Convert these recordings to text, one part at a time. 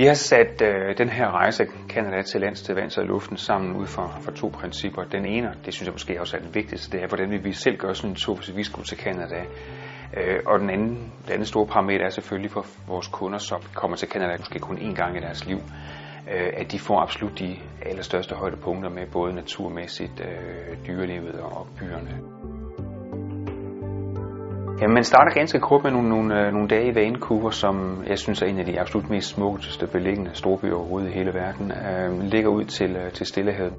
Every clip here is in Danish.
Vi har sat øh, den her rejse Kanada til lands til vands og luften sammen ud fra, for to principper. Den ene, det synes jeg måske også er det vigtigste, det er, hvordan vil vi selv gøre sådan en tur, hvis vi skulle til Canada. Øh, og den anden, den anden store parameter er selvfølgelig for vores kunder, som kommer til Canada måske kun én gang i deres liv, øh, at de får absolut de allerstørste højdepunkter med både naturmæssigt, øh, dyrelivet og byerne. Jamen, man starter ganske kort med nogle, nogle, øh, nogle dage i Vancouver, som jeg synes er en af de absolut mest smukkeste beliggende storbyer overhovedet i hele verden. Øh, ligger ud til, øh, til Stillehavet.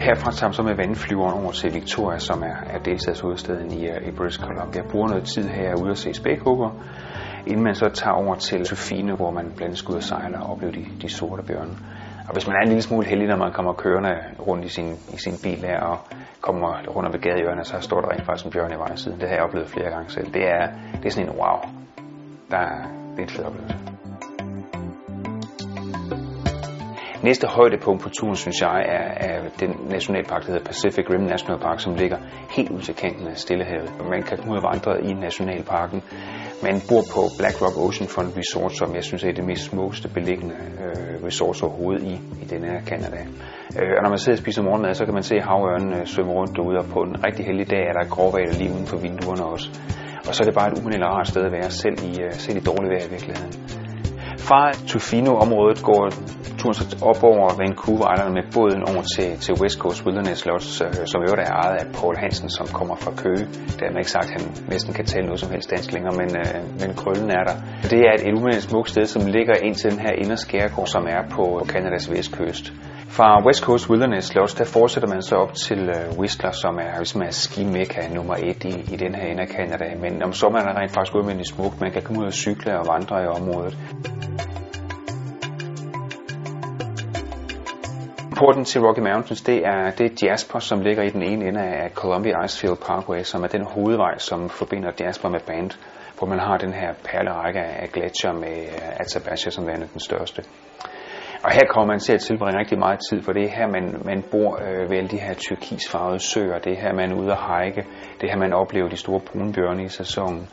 Herfra tager man så med vandflyveren over til Victoria, som er, er delstatshovedstaden i, øh, i British Columbia. Jeg bruger noget tid her ude at se spækhugger, inden man så tager over til Sofine, hvor man blandt andet skal ud og sejle og opleve de, de sorte bjørne. Og hvis man er en lille smule heldig, når man kommer kørende rundt i sin, i sin bil der og kommer rundt om ved gadehjørnet, så står der rent faktisk en bjørn i vejsiden. Det har jeg oplevet flere gange selv. Det er, det er sådan en wow. Der det er en fed oplevelse. Næste højdepunkt på turen, synes jeg, er, er den nationalpark, der hedder Pacific Rim National Park, som ligger helt ud til kanten af Stillehavet. Man kan komme ud og vandre i nationalparken. Man bor på Black Rock Oceanfront Resort, som jeg synes er det mest smukkeste beliggende øh, resort overhovedet i, i denne her Canada. Øh, og når man sidder og spiser morgenmad, så kan man se havørnene øh, svømme rundt derude, og på en rigtig heldig dag er der gråvaler lige uden for vinduerne også. Og så er det bare et umindeligt rart sted at være, selv i, øh, selv i dårlig vejr i virkeligheden. Fra Tofino-området går turen så op over Vancouver Island med båden over til, til West Coast Wilderness Lodge, som i øvrigt er ejet af Paul Hansen, som kommer fra Køge. Det har man ikke sagt, at han næsten kan tale noget som helst dansk længere, men, øh, men krøllen er der. Det er et, et smukt sted, som ligger ind til den her inderskærgård, som er på Kanadas vestkyst. Fra West Coast Wilderness Lodge, der fortsætter man så op til øh, Whistler, som er, ligesom er ski-mekka nummer et i, i den her ende af Canada. Men om sommeren er rent faktisk ualmindeligt smukt. Man kan komme ud og cykle og vandre i området. Porten til Rocky Mountains, det er, det er Jasper, som ligger i den ene ende af Columbia Icefield Parkway, som er den hovedvej, som forbinder Jasper med Band, hvor man har den her perlerække af gletsjer med øh, Athabasca som værende den største. Og her kommer man til at tilbringe rigtig meget tid, for det er her, man, man bor øh, ved alle de her tyrkisfarvede søer. Det er her, man er ude at hike. Det er her, man oplever de store brunbjørne i sæsonen.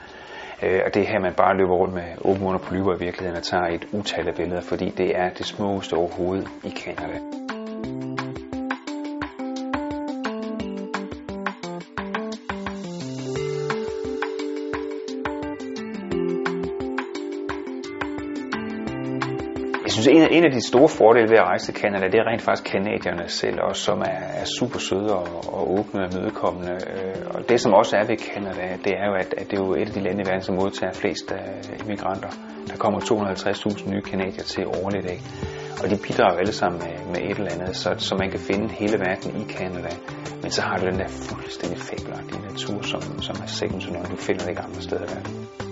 Øh, og det er her, man bare løber rundt med åben under polyper i virkeligheden og tager et utal af billeder, fordi det er det smukkeste overhovedet i Canada. Synes, en af, en af de store fordele ved at rejse til Canada, det er rent faktisk kanadierne selv, også, som er, er super søde og, og åbne og mødekommende. Øh, og det, som også er ved Canada, det er jo, at, at det er jo et af de lande i verden, som modtager flest af immigranter. Der kommer 250.000 nye kanadier til årligt. Ikke? Og de bidrager alle sammen med, med et eller andet, så, så man kan finde hele verden i Canada. Men så har du den der fuldstændig fabelagtige natur, som, som er second to none. Du finder det ikke andre steder i verden.